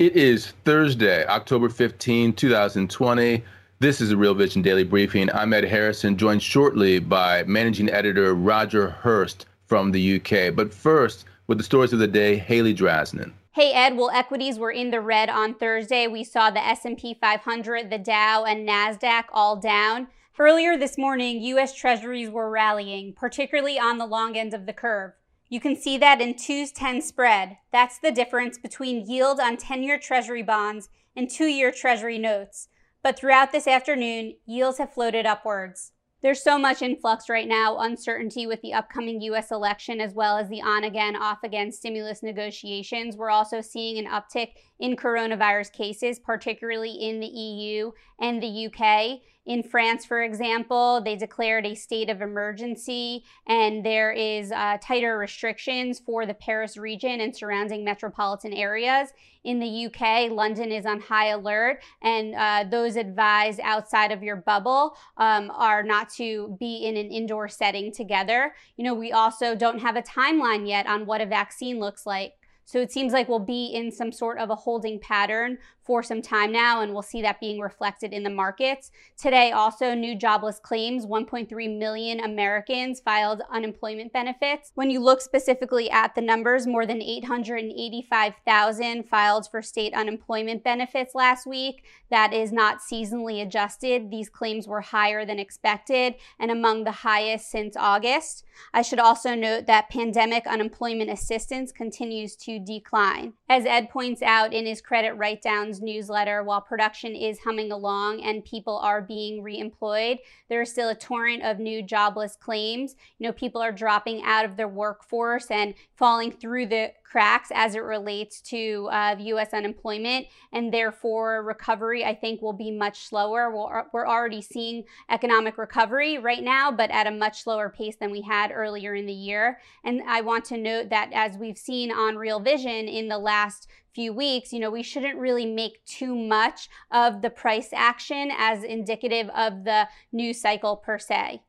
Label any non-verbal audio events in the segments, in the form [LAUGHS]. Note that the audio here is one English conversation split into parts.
It is Thursday, October 15, 2020. This is a Real Vision Daily Briefing. I'm Ed Harrison, joined shortly by managing editor Roger Hirst from the UK. But first, with the stories of the day, Haley Draznin. Hey Ed, well equities were in the red on Thursday. We saw the S&P 500, the Dow and Nasdaq all down. Earlier this morning, US Treasuries were rallying, particularly on the long end of the curve. You can see that in 2's 10 spread. That's the difference between yield on 10 year Treasury bonds and two year Treasury notes. But throughout this afternoon, yields have floated upwards. There's so much influx right now, uncertainty with the upcoming US election, as well as the on again, off again stimulus negotiations. We're also seeing an uptick in coronavirus cases, particularly in the EU and the UK. In France, for example, they declared a state of emergency, and there is uh, tighter restrictions for the Paris region and surrounding metropolitan areas. In the UK, London is on high alert, and uh, those advised outside of your bubble um, are not to be in an indoor setting together. You know, we also don't have a timeline yet on what a vaccine looks like. So it seems like we'll be in some sort of a holding pattern for some time now, and we'll see that being reflected in the markets. Today, also, new jobless claims 1.3 million Americans filed unemployment benefits. When you look specifically at the numbers, more than 885,000 filed for state unemployment benefits last week. That is not seasonally adjusted. These claims were higher than expected and among the highest since August. I should also note that pandemic unemployment assistance continues to decline. As Ed points out in his credit write downs newsletter, while production is humming along and people are being reemployed, there is still a torrent of new jobless claims. You know, people are dropping out of their workforce and falling through the cracks as it relates to uh, U.S. unemployment, and therefore recovery, I think, will be much slower. We're, we're already seeing economic recovery right now, but at a much slower pace than we had earlier in the year. And I want to note that as we've seen on Real Vision in the last few weeks, you know, we shouldn't really make too much of the price action as indicative of the new cycle per se.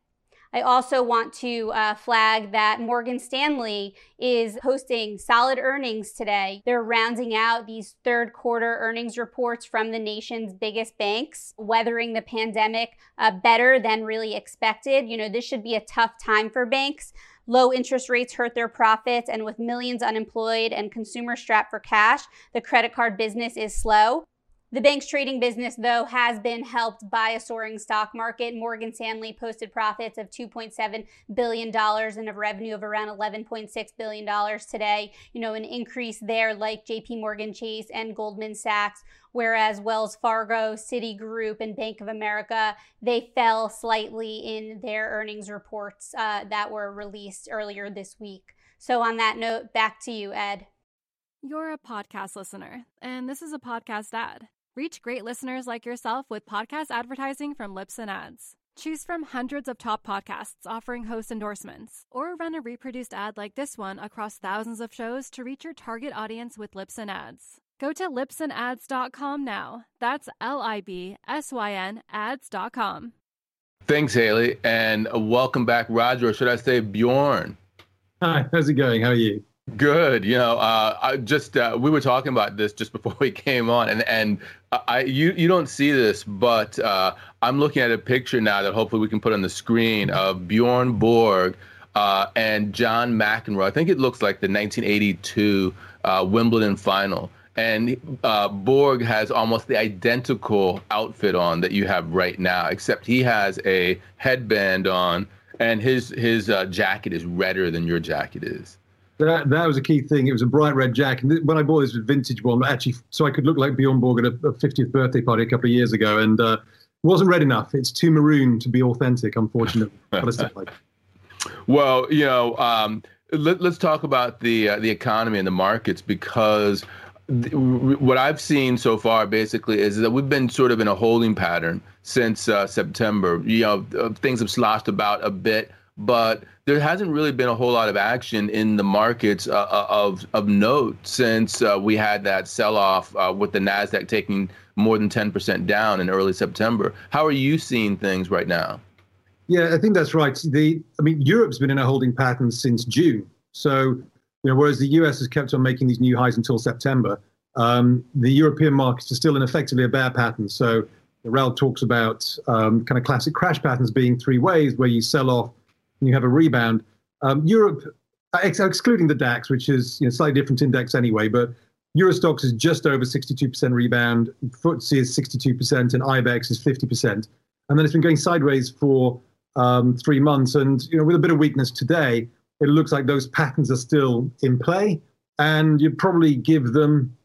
I also want to uh, flag that Morgan Stanley is posting solid earnings today. They're rounding out these third quarter earnings reports from the nation's biggest banks, weathering the pandemic uh, better than really expected. You know, this should be a tough time for banks. Low interest rates hurt their profits, and with millions unemployed and consumers strapped for cash, the credit card business is slow. The bank's trading business, though, has been helped by a soaring stock market. Morgan Stanley posted profits of $2.7 billion and a revenue of around $11.6 billion today. You know, an increase there like JP Morgan Chase and Goldman Sachs, whereas Wells Fargo, Citigroup, and Bank of America, they fell slightly in their earnings reports uh, that were released earlier this week. So, on that note, back to you, Ed. You're a podcast listener, and this is a podcast ad. Reach great listeners like yourself with podcast advertising from Libsyn Ads. Choose from hundreds of top podcasts offering host endorsements, or run a reproduced ad like this one across thousands of shows to reach your target audience with Libsyn Ads. Go to libsynads.com now. That's L I B S Y N ads.com. Thanks, Haley, and welcome back, Roger, or should I say Bjorn? Hi, how's it going? How are you? Good. You know, uh, I just uh, we were talking about this just [LAUGHS] before we came on, and and I you you don't see this, but uh, I'm looking at a picture now that hopefully we can put on the screen of Bjorn Borg uh, and John McEnroe. I think it looks like the 1982 uh, Wimbledon final, and uh, Borg has almost the identical outfit on that you have right now, except he has a headband on, and his his jacket is redder than your jacket is. That, that was a key thing. It was a bright red jacket. And when I bought this vintage one, actually, so I could look like Bjorn Borg at a, a 50th birthday party a couple of years ago, and uh, wasn't red enough. It's too maroon to be authentic, unfortunately. [LAUGHS] well, you know, um, Let, us talk about the uh, the economy and the markets because what I've seen so far basically is that we've been sort of in a holding pattern since uh, September. You know, uh, things have sloshed about a bit, but there hasn't really been a whole lot of action in the markets uh, uh of of note since uh, we had that sell off uh, with the Nasdaq taking more than 10% down in early September. How are you seeing things right now? Yeah, I think that's right. The I mean, Europe's been in a holding pattern since June. So, you know, whereas the US has kept on making these new highs until September, um, the European markets are still in effectively a bear pattern. So, Raoul talks about um, kind of classic crash patterns being three ways, where you sell off and you have a rebound. Um, Europe, ex- excluding the DAX, which is you know, slightly different index anyway, but Euro Stoxx is just over 62% rebound, FTSE is 62%, and IBEX is 50%. And then it's been going sideways for um, three months. And you know, with a bit of weakness today, it looks like those patterns are still in play. And you'd probably give them,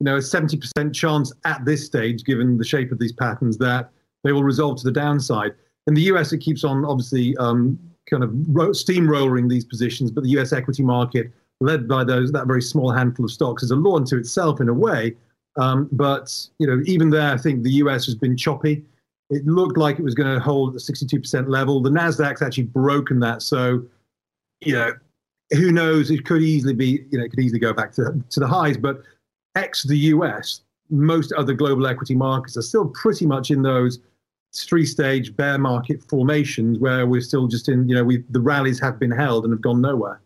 you know, a 70% chance at this stage, given the shape of these patterns, that they will resolve to the downside. In the US, it keeps on obviously um, kind of steamrolling these positions, but the US equity market led by those that very small handful of stocks, is a law unto itself in a way. Um, but you know, even there, I think the U.S. has been choppy. It looked like it was going to hold the 62% level. The Nasdaq's actually broken that, so you know, who knows? It could easily be, you know, it could easily go back to to the highs. But ex the U.S., most other global equity markets are still pretty much in those three-stage bear market formations where we're still just in, you know, we the rallies have been held and have gone nowhere.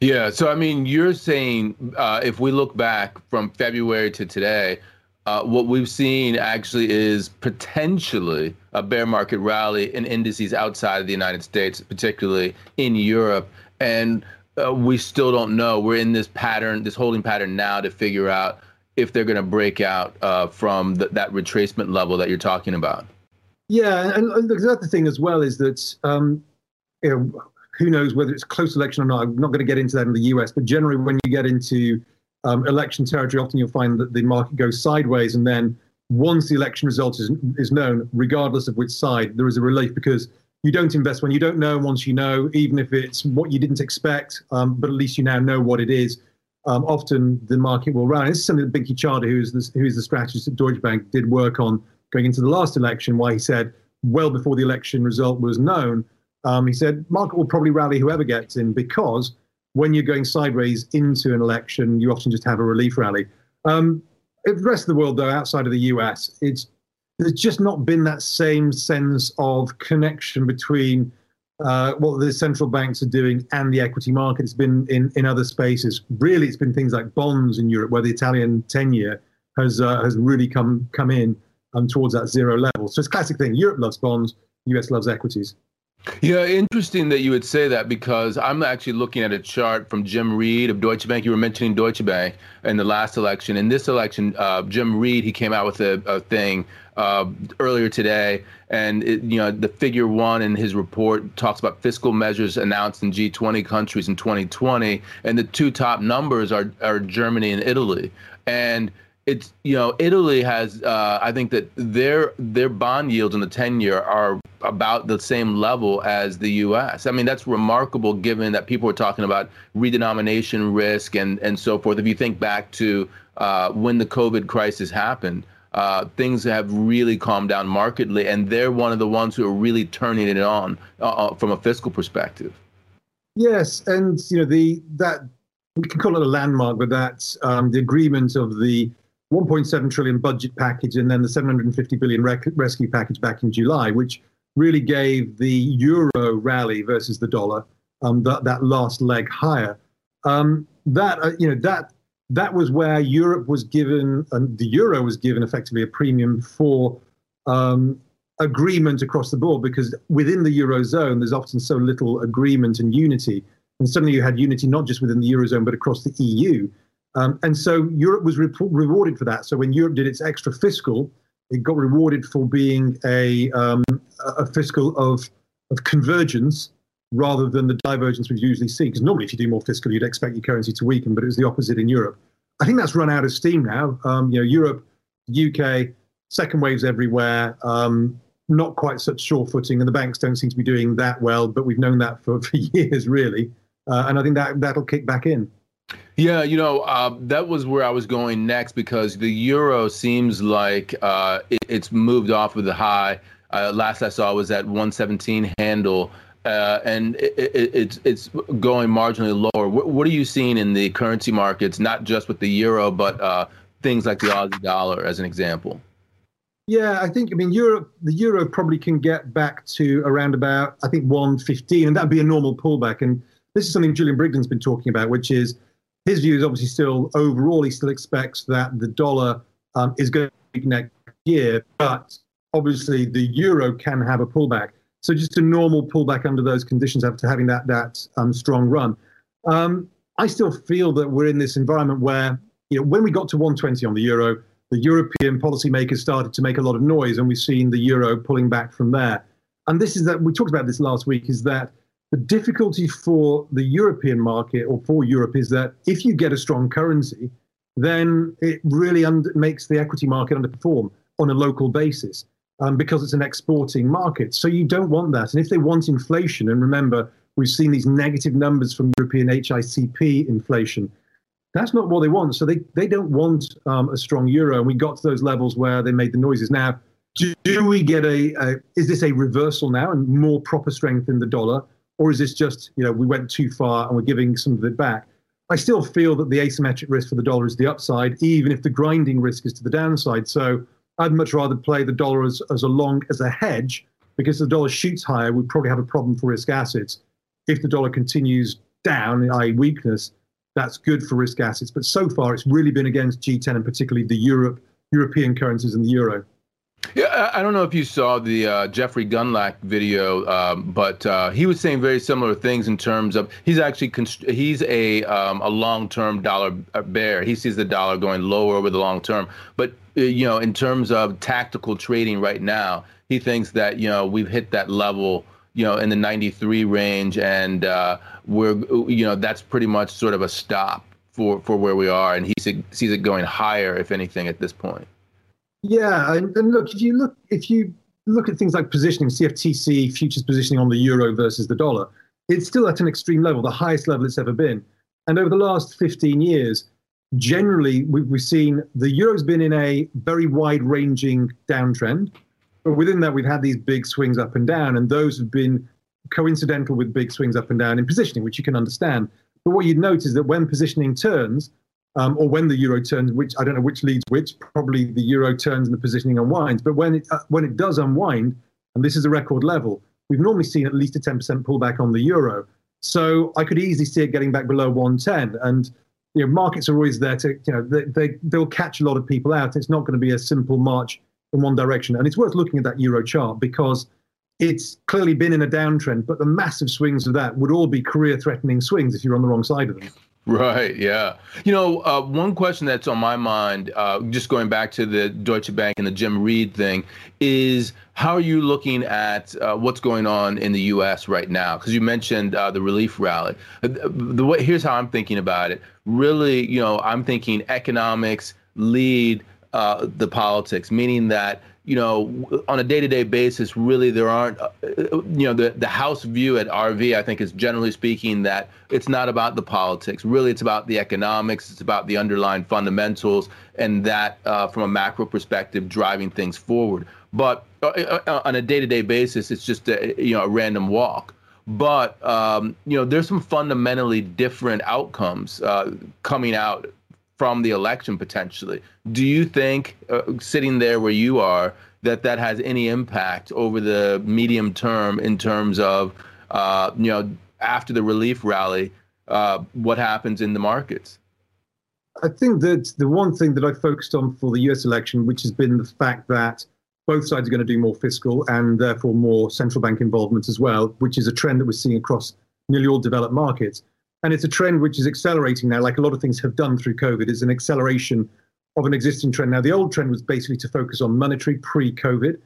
Yeah. So, I mean, you're saying uh, if we look back from February to today, uh, what we've seen actually is potentially a bear market rally in indices outside of the United States, particularly in Europe. And uh, we still don't know. We're in this pattern, this holding pattern now to figure out if they're going to break out uh, from that retracement level that you're talking about. Yeah. And, the other thing as well is that, um, you know, who knows whether it's close election or not? I'm not going to get into that in the US, but generally, when you get into um, election territory, often you'll find that the market goes sideways, and then once the election result is, is known, regardless of which side, there is a relief because you don't invest when you don't know. Once you know, even if it's what you didn't expect, um, but at least you now know what it is. Um, often the market will. This is something that Binky Chadha, who is the, who is the strategist at Deutsche Bank, did work on going into the last election, why he said well before the election result was known um, he said, market will probably rally whoever gets in because when you're going sideways into an election, you often just have a relief rally. Um, the rest of the world, though, outside of the US, it's there's just not been that same sense of connection between uh, what the central banks are doing and the equity market. It's been in, in other spaces. Really, it's been things like bonds in Europe, where the Italian 10 year has, uh, has really come, come in um, towards that zero level. So it's classic thing. Europe loves bonds, US loves equities. Yeah, interesting that you would say that because I'm actually looking at a chart from Jim Reid of Deutsche Bank. You were mentioning Deutsche Bank in the last election. In this election, uh, Jim Reid he came out with a, a thing uh, earlier today, and it, you know the figure one in his report talks about fiscal measures announced in G20 countries in 2020, and the two top numbers are are Germany and Italy, and it's you know Italy has uh, I think that their their bond yields in the 10 year are about the same level as the U.S. I mean that's remarkable given that people were talking about redenomination risk and and so forth. If you think back to uh, when the COVID crisis happened, uh, things have really calmed down markedly, and they're one of the ones who are really turning it on uh, uh, from a fiscal perspective. Yes, and you know the that we can call it a landmark, but that um, the agreement of the 1.7 trillion budget package and then the 750 billion rec- rescue package back in July, which really gave the euro rally versus the dollar um, that, that last leg higher. Um, that uh, you know that that was where Europe was given and the euro was given effectively a premium for um, agreement across the board because within the eurozone there's often so little agreement and unity, and suddenly you had unity not just within the eurozone but across the EU. Um, and so Europe was re- rewarded for that. So when Europe did its extra fiscal, it got rewarded for being a, um, a fiscal of, of convergence rather than the divergence we usually see. Because normally, if you do more fiscal, you'd expect your currency to weaken, but it was the opposite in Europe. I think that's run out of steam now. Um, you know, Europe, UK, second waves everywhere. Um, not quite such sure footing, and the banks don't seem to be doing that well. But we've known that for, [LAUGHS] for years, really. uh, and I think that that'll kick back in. Yeah, you know, uh, that was where I was going next because the euro seems like uh, it, it's moved off of the high. Uh, last I saw was at 117 handle, uh, and it, it, it's it's going marginally lower. What, what, are you seeing in the currency markets, not just with the euro, but uh, things like the Aussie dollar, as an example? Yeah, I think I mean Europe. The euro probably can get back to around about I think 115, and that'd be a normal pullback. And this is something Julian Brigden's been talking about, which is his view is obviously still overall he still expects that the dollar um, is going to be next year, but obviously the euro can have a pullback. So just a normal pullback under those conditions after having that that um, strong run. Um, I still feel that we're in this environment where you know when we got to 120 on the euro, the European policymakers started to make a lot of noise, and we've seen the euro pulling back from there. And this is that we talked about this last week. Is that the difficulty for the European market or for Europe is that if you get a strong currency, then it really makes the equity market underperform on a local basis um, because it's an exporting market. So you don't want that. And if they want inflation, and remember, we've seen these negative numbers from European HICP inflation, that's not what they want. So they, they don't want um, a strong euro. And we got to those levels where they made the noises. Now, do, do we get a, a, is this a reversal now and more proper strength in the dollar? Or is this just you know we went too far and we're giving some of it back? I still feel that the asymmetric risk for the dollar is the upside, even if the grinding risk is to the downside. So I'd much rather play the dollar as, as a long as a hedge because the dollar shoots higher, we'd probably have a problem for risk assets. If the dollar continues down, i.e., weakness, that's good for risk assets. But so far, it's really been against G10 and particularly the Europe, European currencies and the euro. Yeah, I don't know if you saw the uh, Jeffrey Gundlach video, um, but uh, he was saying very similar things in terms of he's actually const- he's a um, a long term dollar bear. He sees the dollar going lower over the long term, but uh, you know, in terms of tactical trading right now, he thinks that you know we've hit that level, you know, in the 93 range, and uh, we're you know that's pretty much sort of a stop for for where we are, and he sees it going higher, if anything, at this point. Yeah, and, and look, if you look if you look at things like positioning, CFTC futures positioning on the euro versus the dollar, it's still at an extreme level, the highest level it's ever been. And over the last 15 years, generally we, we've seen the euro's been in a very wide ranging downtrend. But within that, we've had these big swings up and down, and those have been coincidental with big swings up and down in positioning, which you can understand. But what you'd note is that when positioning turns, um, or when the euro turns, which I don't know which leads which. Probably the euro turns and the positioning unwinds. But when it uh, when it does unwind, and this is a record level, we've normally seen at least a 10% pullback on the euro. So I could easily see it getting back below 110. And you know, markets are always there to you know they, they they'll catch a lot of people out. It's not going to be a simple march in one direction. And it's worth looking at that euro chart because it's clearly been in a downtrend, but the massive swings of that would all be career threatening swings if you're on the wrong side of them. Right. Yeah. You know, uh, one question that's on my mind, uh, just going back to the Deutsche Bank and the Jim Reid thing, is how are you looking at uh, what's going on in the U.S. right now? Because you mentioned uh, the relief rally. Uh, the way here's how I'm thinking about it. Really, you know, I'm thinking economics lead uh, the politics, meaning that you know, on a day-to-day basis, really there aren't, uh, you know, the the House view at RV, I think, is generally speaking that it's not about the politics. Really, it's about the economics. It's about the underlying fundamentals, and that, uh, from a macro perspective, driving things forward. But uh, uh on a day-to-day basis, it's just a, you know a random walk. But um, you know, there's some fundamentally different outcomes uh, coming out from the election potentially. Do you think, uh, sitting there where you are, that that has any impact over the medium term in terms of, uh, you know, after the relief rally, uh, what happens in the markets? I think that the one thing that I focused on for the US election, which has been the fact that both sides are going to do more fiscal and therefore more central bank involvement as well, which is a trend that we're seeing across nearly all developed markets. And it's a trend which is accelerating now, like a lot of things have done through COVID, is an acceleration of an existing trend. Now, the old trend was basically to focus on monetary pre COVID,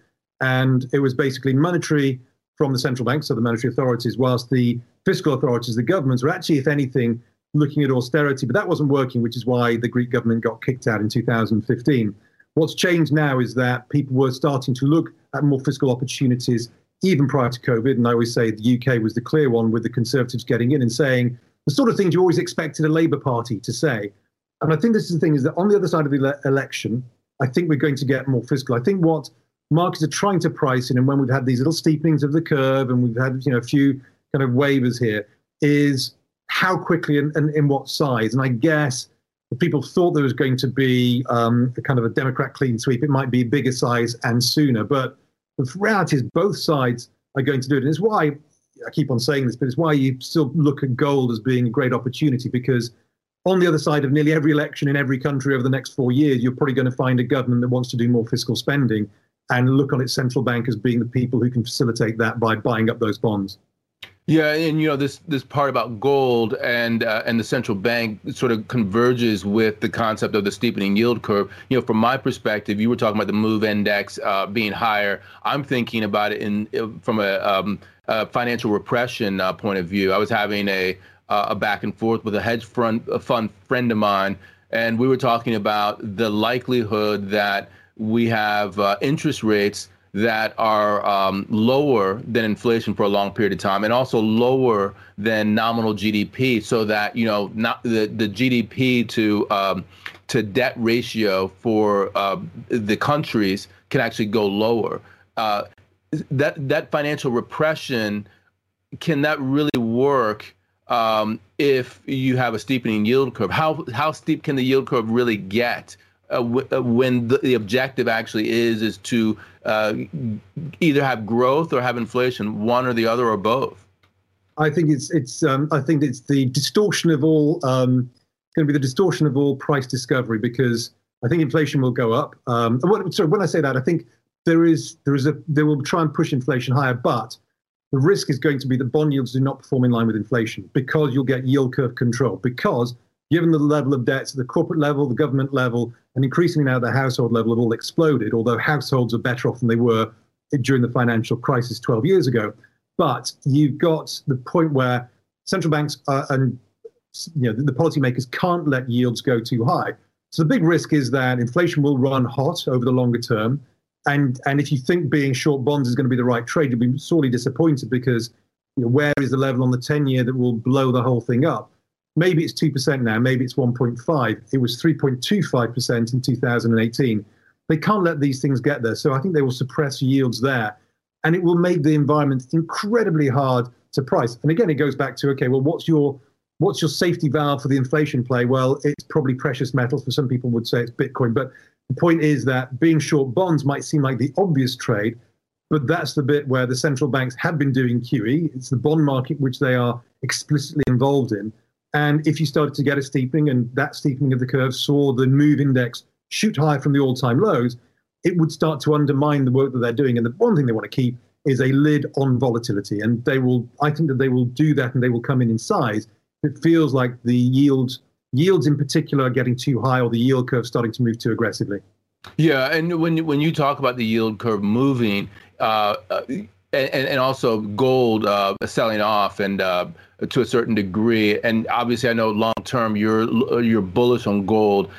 and it was basically monetary from the central bank, so the monetary authorities, whilst the fiscal authorities, the governments, were actually, if anything, looking at austerity. But that wasn't working, which is why the Greek government got kicked out in 2015. What's changed now is that people were starting to look at more fiscal opportunities even prior to COVID. And I always say the UK was the clear one with the Conservatives getting in and saying the sort of things you always expected a Labour Party to say. And I think this is the thing is that on the other side of the ele- election, I think we're going to get more fiscal. I think what markets are trying to price in, and when we've had these little steepenings of the curve and we've had you know a few kind of waivers here, is how quickly and, and in what size. And I guess people thought there was going to be um, a kind of a Democrat clean sweep. It might be bigger size and sooner. But the reality is both sides are going to do it. And it's why I keep on saying this, but it's why you still look at gold as being a great opportunity because on the other side of nearly every election in every country over the next four years, you're probably going to find a government that wants to do more fiscal spending and look on its central bank as being the people who can facilitate that by buying up those bonds. Yeah, and you know this this part about gold and uh, and the central bank sort of converges with the concept of the steepening yield curve. You know, from my perspective, you were talking about the move index uh, being higher. I'm thinking about it in from a, um, a financial repression uh, point of view. I was having a uh, a back and forth with a hedge fund a fund friend of mine, and we were talking about the likelihood that we have uh, interest rates that are um, lower than inflation for a long period of time and also lower than nominal GDP so that you know not the, the GDP to um, to debt ratio for uh, the countries can actually go lower uh, that that financial repression can that really work um, if you have a steepening yield curve how how steep can the yield curve really get uh, w- uh, when the, the, objective actually is is to uh, either have growth or have inflation, one or the other or both. I think it's it's um, I think it's the distortion of all um, going to be the distortion of all price discovery because I think inflation will go up. Um, when, sorry, when I say that, I think there is there is a they will try and push inflation higher, but the risk is going to be that bond yields do not perform in line with inflation because you'll get yield curve control because given the level of debts at the corporate level, the government level, and increasingly now the household level have all exploded, although households are better off than they were during the financial crisis 12 years ago. But you've got the point where central banks are, and you know, the, the policymakers can't let yields go too high. So the big risk is that inflation will run hot over the longer term. And, and if you think being short bonds is going to be the right trade, you'll be sorely disappointed because you know, where is the level on the 10 year that will blow the whole thing up? Maybe it's 2% now, maybe it's 1.5. It was 3.25% in 2018. They can't let these things get there. So I think they will suppress yields there. And it will make the environment incredibly hard to price. And again, it goes back to okay, well, what's your what's your safety valve for the inflation play? Well, it's probably precious metals. For some people would say it's Bitcoin. But the point is that being short bonds might seem like the obvious trade, but that's the bit where the central banks have been doing QE. It's the bond market which they are explicitly involved in. And if you started to get a steepening and that steepening of the curve saw the move index shoot higher from the all time lows, it would start to undermine the work that they're doing. And the one thing they want to keep is a lid on volatility. And they will, I think that they will do that and they will come in in size. It feels like the yields, yields in particular, are getting too high or the yield curve starting to move too aggressively. Yeah, and when when you talk about the yield curve moving, uh, uh and, and also gold uh, selling off and uh, to a certain degree. And obviously, I know long term you're you're bullish on gold.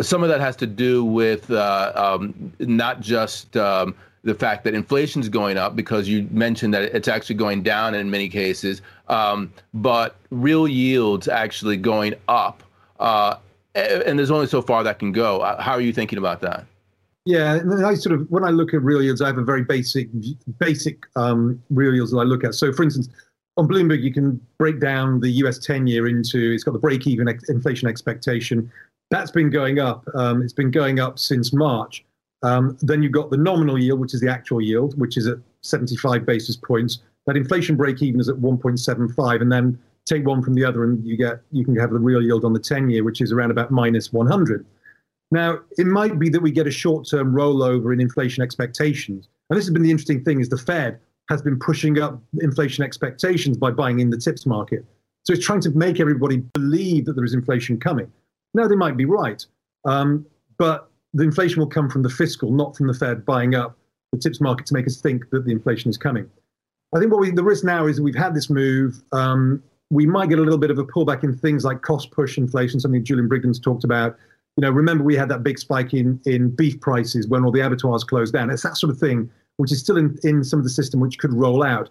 Some of that has to do with uh, um, not just um, the fact that inflation is going up, because you mentioned that it's actually going down in many cases, um, but real yields actually going up. Uh, and there's only so far that can go. Uh, how are you thinking about that? Yeah, and I sort of when I look at real yields, I have a very basic basic um, real yields that I look at. So, for instance, on Bloomberg, you can break down the US 10 year into it's got the break even ex- inflation expectation. That's been going up. Um, it's been going up since March. Um, then you've got the nominal yield, which is the actual yield, which is at 75 basis points. That inflation break even is at 1.75, and then take one from the other, and you get you can have the real yield on the 10 year, which is around about minus 100. Now, it might be that we get a short-term rollover in inflation expectations. And this has been the interesting thing is the Fed has been pushing up inflation expectations by buying in the tips market. So it's trying to make everybody believe that there is inflation coming. Now, they might be right, um, but the inflation will come from the fiscal, not from the Fed buying up the tips market to make us think that the inflation is coming. I think what we, the risk now is that we've had this move. Um, we might get a little bit of a pullback in things like cost push inflation, something Julian Brigden's talked about you know, remember we had that big spike in in beef prices when all the abattoirs closed down. It's that sort of thing which is still in, in some of the system, which could roll out.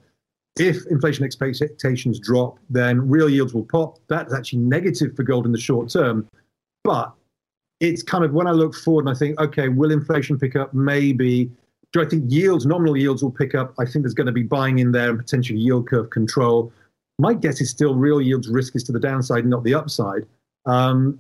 If inflation expectations drop, then real yields will pop. That's actually negative for gold in the short term. But it's kind of when I look forward and I think, okay, will inflation pick up? Maybe. Do I think yields, nominal yields will pick up? I think there's going to be buying in there and potentially yield curve control. My guess is still real yields risk is to the downside, not the upside. Um,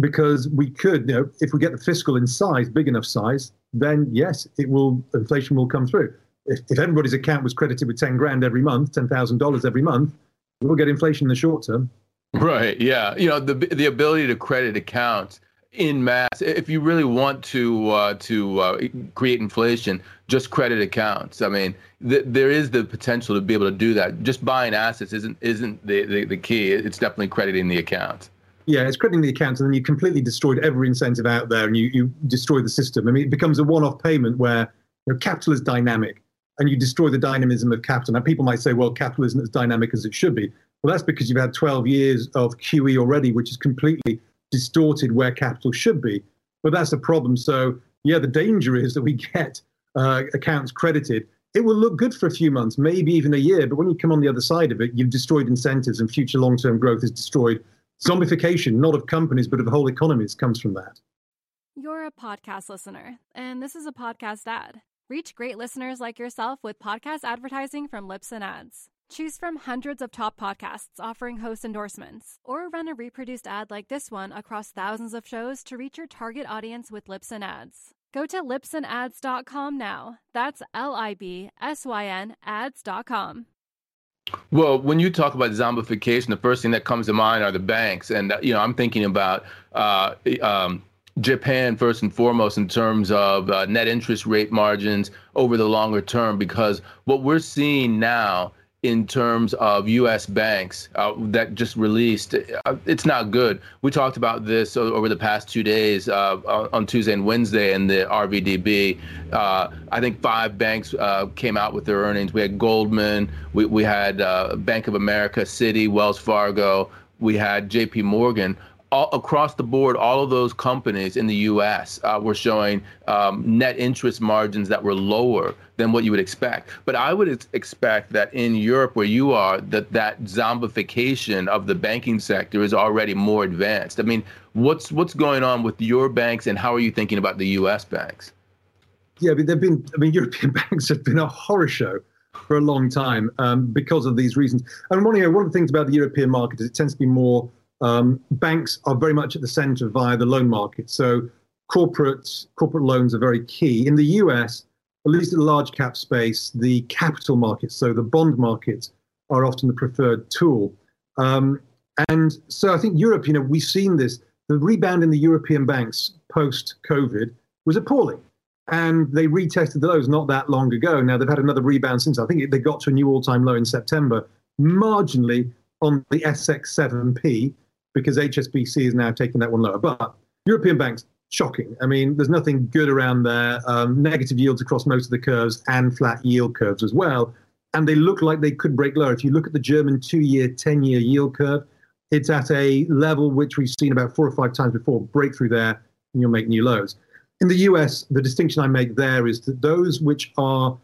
because we could, you know, if we get the fiscal in size, big enough size, then yes, it will inflation will come through. If, if everybody's account was credited with 10 grand every month, $10,000 every month, we'll get inflation in the short term. Right. Yeah. You know, the the ability to credit accounts in mass. If you really want to uh, to uh, create inflation, just credit accounts. I mean, th- there is the potential to be able to do that. Just buying assets isn't isn't the, the, the key. It's definitely crediting the accounts. Yeah, it's crediting the accounts, and then you completely destroyed every incentive out there, and you you destroy the system. I mean, it becomes a one-off payment where you know, capital is dynamic, and you destroy the dynamism of capital. Now, people might say, well, capital isn't as dynamic as it should be. Well, that's because you've had 12 years of QE already, which is completely distorted where capital should be. But that's a problem. So, yeah, the danger is that we get uh, accounts credited. It will look good for a few months, maybe even a year. But when you come on the other side of it, you've destroyed incentives and future long term growth is destroyed. Zombification, not of companies, but of whole economies, comes from that. You're a podcast listener, and this is a podcast ad. Reach great listeners like yourself with podcast advertising from Libsyn Ads. Choose from hundreds of top podcasts offering host endorsements, or run a reproduced ad like this one across thousands of shows to reach your target audience with Libsyn Ads. Go to libsynads.com now. That's L I B S Y N ads.com. Well, when you talk about zombification, the first thing that comes to mind are the banks, and you know I'm thinking about uh, um, Japan first and foremost in terms of uh, net interest rate margins over the longer term, because what we're seeing now in terms of U.S. banks uh, that just released. Uh, it's not good. We talked about this over the past two days uh, on Tuesday and Wednesday in the RVDB. Uh, I think five banks uh, came out with their earnings. We had Goldman, we, we had uh, Bank of America, Citi, Wells Fargo, we had J.P. Morgan all across the board, all of those companies in the U.S. Uh, were showing um, net interest margins that were lower than what you would expect. But I would expect that in Europe, where you are, that that zombification of the banking sector is already more advanced. I mean, what's what's going on with your banks, and how are you thinking about the U.S. banks? Yeah, I mean, they've been. I mean, [LAUGHS] European banks have been a horror show for a long time um, because of these reasons. And one, you know, one of the things about the European market is it tends to be more um, banks are very much at the center via the loan market. So corporate corporate loans are very key. In the US, at least in the large cap space, the capital markets, so the bond markets, are often the preferred tool. Um, and so I think Europe, you know, we've seen this. The rebound in the European banks post COVID was appalling. And they retested those not that long ago. Now they've had another rebound since. I think they got to a new all time low in September, marginally on the SX7P, because HSBC is now taking that one lower. But European banks, shocking. I mean, there's nothing good around there. Um, negative yields across most of the curves and flat yield curves as well. And they look like they could break lower. If you look at the German two year, 10 year yield curve, it's at a level which we've seen about four or five times before. Breakthrough there, and you'll make new lows. In the US, the distinction I make there is that those which are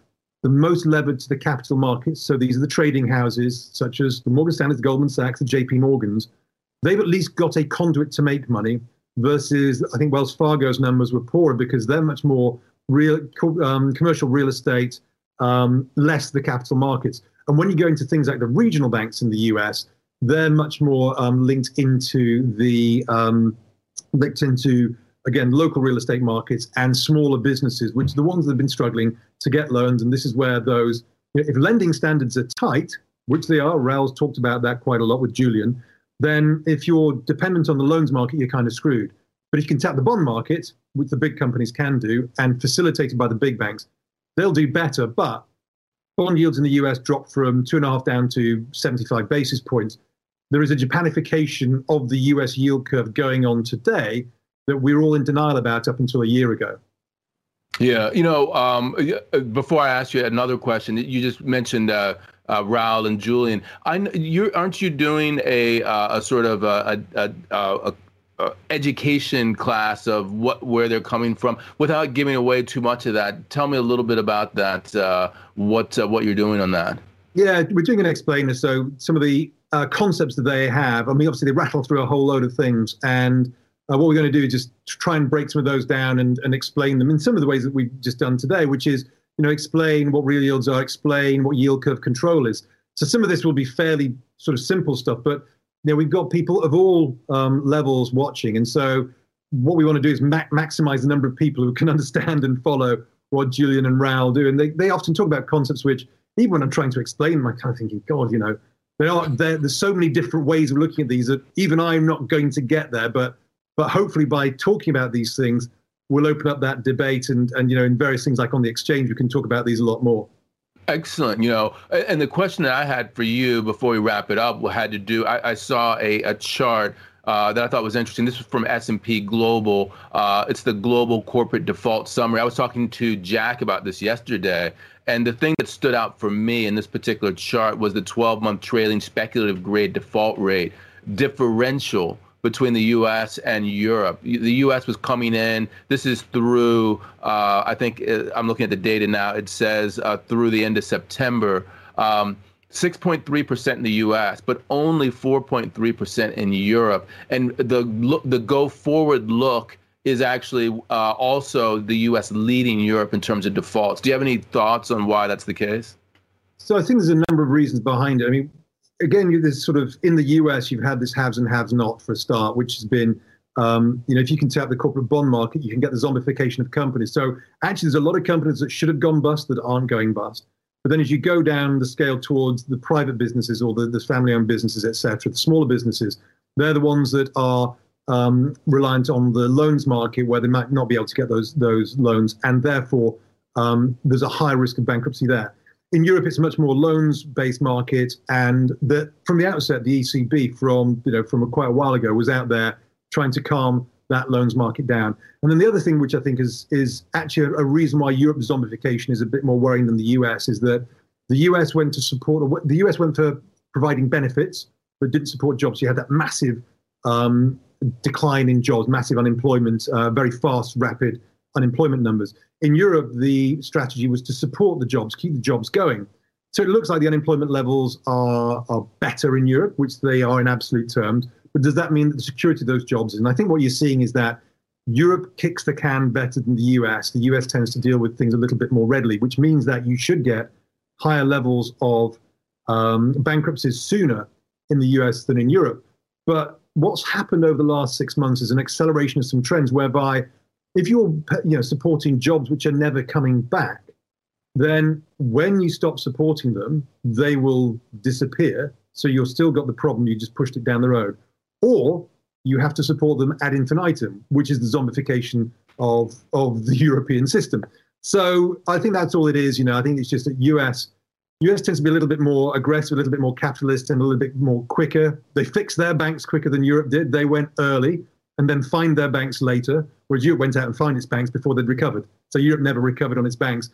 the most levered to the capital markets, so these are the trading houses such as the Morgan Stanley, the Goldman Sachs, the JP Morgans, they've at least got a conduit to make money versus I think Wells Fargo's numbers were poorer because they're much more real um, commercial real estate, um, less the capital markets. And when you go into things like the regional banks in the US, they're much more um, linked into the um, linked into again local real estate markets and smaller businesses, which are the ones that have been struggling to get loans. And this is where those, you know, if lending standards are tight, which they are, Raoul's talked about that quite a lot with Julian then if you're dependent on the loans market, you're kind of screwed. But if you can tap the bond market, which the big companies can do, and facilitated by the big banks, they'll do better. But bond yields in the US dropped from two and a half down to 75 basis points. There is a Japanification of the US yield curve going on today that we are all in denial about up until a year ago. Yeah, you know, um, before I ask you another question, you just mentioned uh, uh, Raoul and Julian. I, you aren't you doing a uh, a sort of a, a, a, uh, education class of what where they're coming from without giving away too much of that. Tell me a little bit about that. Uh, what uh, what you're doing on that? Yeah, we're doing an explainer. So some of the uh, concepts that they have. I mean, obviously they rattle through a whole load of things, and uh, what we're going to do is just try and break some of those down and, and explain them in some of the ways that we've just done today, which is you know explain what real yields are, explain what yield curve control is. So some of this will be fairly sort of simple stuff, but you know we've got people of all um, levels watching, and so what we want to do is ma- maximize the number of people who can [LAUGHS] understand and follow what Julian and Raoul do, and they they often talk about concepts which even when I'm trying to explain them, I'm kind of thinking, God, you know, there are there, there's so many different ways of looking at these that even I'm not going to get there. But but hopefully by talking about these things, we'll open up that debate and and you know in various things like on the exchange, we can talk about these a lot more. Excellent. You know, and the question that I had for you before we wrap it up had to do. I, I saw a, a chart uh, that I thought was interesting. This was from S&P Global. Uh, it's the global corporate default summary. I was talking to Jack about this yesterday, and the thing that stood out for me in this particular chart was the 12-month trailing speculative grade default rate differential between the U.S. and Europe. The U.S. was coming in. This is through. Uh, I think uh, I'm looking at the data now. It says uh, through the end of September. Um, 6.3% in the US, but only 4.3% in Europe. And the look, the go forward look is actually uh, also the US leading Europe in terms of defaults. Do you have any thoughts on why that's the case? So I think there's a number of reasons behind it. I mean, again, this sort of in the US, you've had this haves and haves not for a start, which has been um, you know, if you can tap the corporate bond market, you can get the zombification of companies. So actually, there's a lot of companies that should have gone bust that aren't going bust. But then as you go down the scale towards the private businesses or the, the family-owned businesses, et cetera, the smaller businesses, they're the ones that are um, reliant on the loans market where they might not be able to get those those loans, and therefore um, there's a high risk of bankruptcy there. In Europe, it's a much more loans-based market, and that from the outset, the ECB, from you know from a, quite a while ago, was out there trying to calm that loans market down. And then the other thing, which I think is is actually a, a reason why Europe's zombification is a bit more worrying than the US, is that the US went to support the US went for providing benefits, but didn't support jobs. You had that massive um, decline in jobs, massive unemployment, uh, very fast, rapid unemployment numbers. In Europe, the strategy was to support the jobs, keep the jobs going. So it looks like the unemployment levels are, are better in Europe, which they are in absolute terms. But does that mean that the security of those jobs? Is and I think what you're seeing is that Europe kicks the can better than the US. The US tends to deal with things a little bit more readily, which means that you should get higher levels of um, bankruptcies sooner in the US than in Europe. But what's happened over the last six months is an acceleration of some trends whereby if you're you know, supporting jobs which are never coming back, then when you stop supporting them, they will disappear. So you've still got the problem, you just pushed it down the road or you have to support them ad infinitum, which is the zombification of of the [LAUGHS] European system. So I think that's all it is. You know, I think it's just that US US tends to be a little bit more aggressive, a little bit more capitalist, and a little bit more quicker. They fixed their banks quicker than Europe did. They went early and then find their banks later, whereas Europe went out and find its banks before they'd recovered. So Europe never recovered on its banks.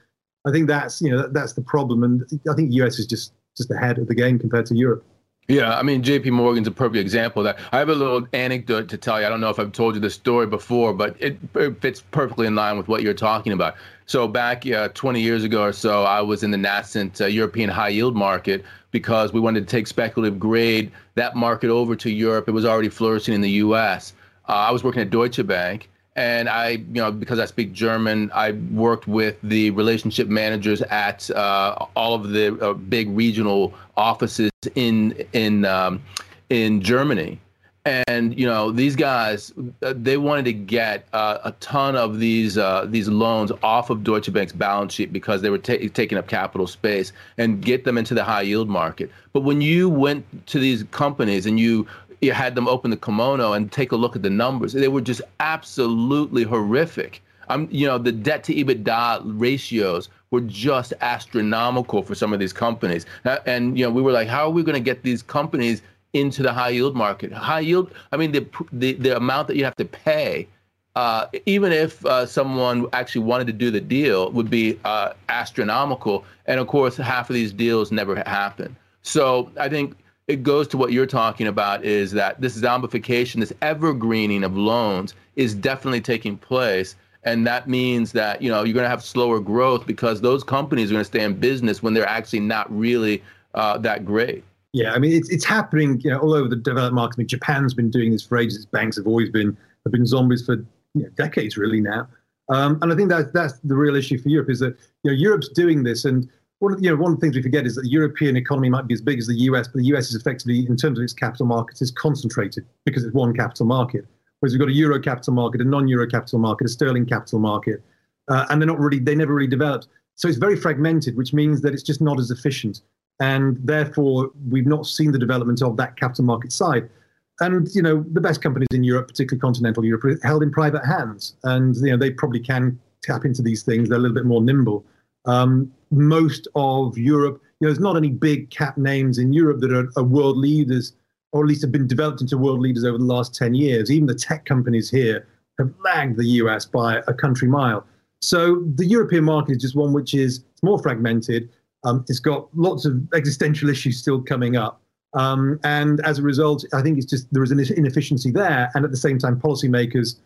I think that's you know that, that's the problem, and I think the US is just just ahead of the game compared to Europe. Yeah, I mean, JP Morgan's a perfect example of that. I have a little anecdote to tell you. I don't know if I've told you this story before, but it, it fits perfectly in line with what you're talking about. So, back uh, 20 years ago or so, I was in the nascent uh, European high yield market because we wanted to take speculative grade, that market over to Europe. It was already flourishing in the US. Uh, I was working at Deutsche Bank and I, you know, because I speak German, I worked with the relationship managers at uh, all of the uh, big regional offices in in um, in Germany. And you know these guys, uh, they wanted to get uh, a ton of these uh, these loans off of Deutsche Bank's balance sheet because they were ta- taking up capital space and get them into the high yield market. But when you went to these companies and you you had them open the kimono and take a look at the numbers. They were just absolutely horrific. I'm, you know, the debt to EBITDA ratios were just astronomical for some of these companies. And you know, we were like, how are we going to get these companies into the high yield market? High yield. I mean, the the, the amount that you have to pay. Uh, even if uh, someone actually wanted to do the deal, would be uh, astronomical. And of course, half of these deals never happen. So I think it goes to what you're talking about is that this zombification, this evergreening of loans is definitely taking place. And that means that, you know, you're going to have slower growth because those companies are going to stay in business when they're actually not really uh, that great. Yeah, I mean, it's, it's happening you know, all over the developed markets. I mean, Japan's been doing this for ages. Banks have always been have been zombies for you know, decades, really now. Um, and I think that that's the real issue for Europe is that you know Europe's doing this, and one of, you know, one of the things we forget is that the European economy might be as big as the US, but the US is effectively, in terms of its capital markets, is concentrated because it's one capital market. Whereas we've got a euro capital market, a non-euro capital market, a sterling capital market, uh, and they're not really, they never really developed. So it's very fragmented, which means that it's just not as efficient, and therefore we've not seen the development of that capital market side. And you know, the best companies in Europe, particularly continental Europe, are held in private hands, and you know they probably can tap into these things. They're a little bit more nimble. Um, most of Europe, you know, there's not any big cap names in Europe that are, are, world leaders, or at least have been developed into world leaders over the last 10 years. Even the tech companies here have lagged the US by a country mile. So the European market is just one which is more fragmented. Um, it's got lots of existential issues still coming up. Um, and as a result, I think it's just there is an inefficiency there. And at the same time, policymakers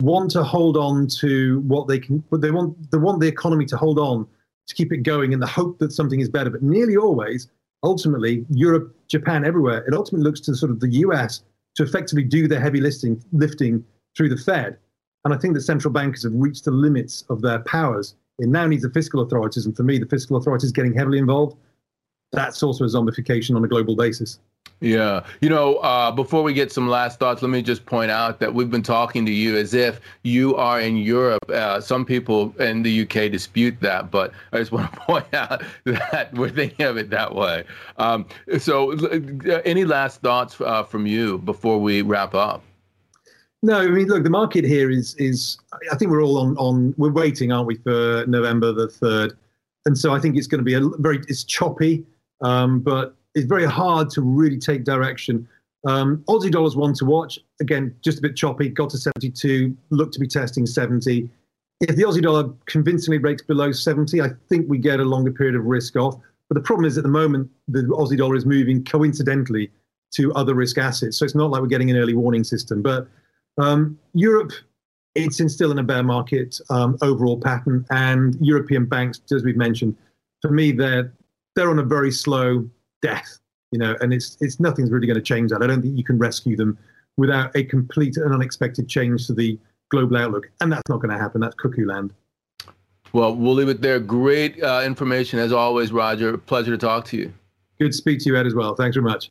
want to hold on to what they can, but they want they want the economy to hold on to keep it going in the hope that something is better. But nearly always, ultimately, Europe, Japan, everywhere, it ultimately looks to sort of the US to effectively do the heavy lifting, lifting through the Fed. And I think that central bankers have reached the limits of their powers. It now needs the fiscal authorities. And for me, the fiscal authorities getting heavily involved. That's also a zombification on a global basis. Yeah. You know, uh, before we get some last thoughts, let me just point out that we've been talking to you as if you are in Europe. Uh, some people in the UK dispute that, but I just want to [LAUGHS] point out that we're thinking of it that way. Um, so, uh, any last thoughts uh, from you before we wrap up? No, I mean, look, the market here is is. I think we're all on on. We're waiting, aren't we, for November the third? And so I think it's going to be a very. It's choppy, um, but it's very hard to really take direction. Um, Aussie dollars one to watch again, just a bit choppy. Got to 72, look to be testing 70. If the Aussie dollar convincingly breaks below 70, I think we get a longer period of risk off. But the problem is at the moment the Aussie dollar is moving coincidentally to other risk assets, so it's not like we're getting an early warning system. But um, Europe, it's in still in a bear market um, overall pattern, and European banks, as we've mentioned, for me they're they're on a very slow death, you know, and it's it's nothing's really going to change that. I don't think you can rescue them without a complete and unexpected change to the global outlook, and that's not going to happen. That's cuckoo land. Well, we'll leave it there. Great uh, information as always, Roger. Pleasure to talk to you. Good to speak to you, Ed, as well. Thanks very much.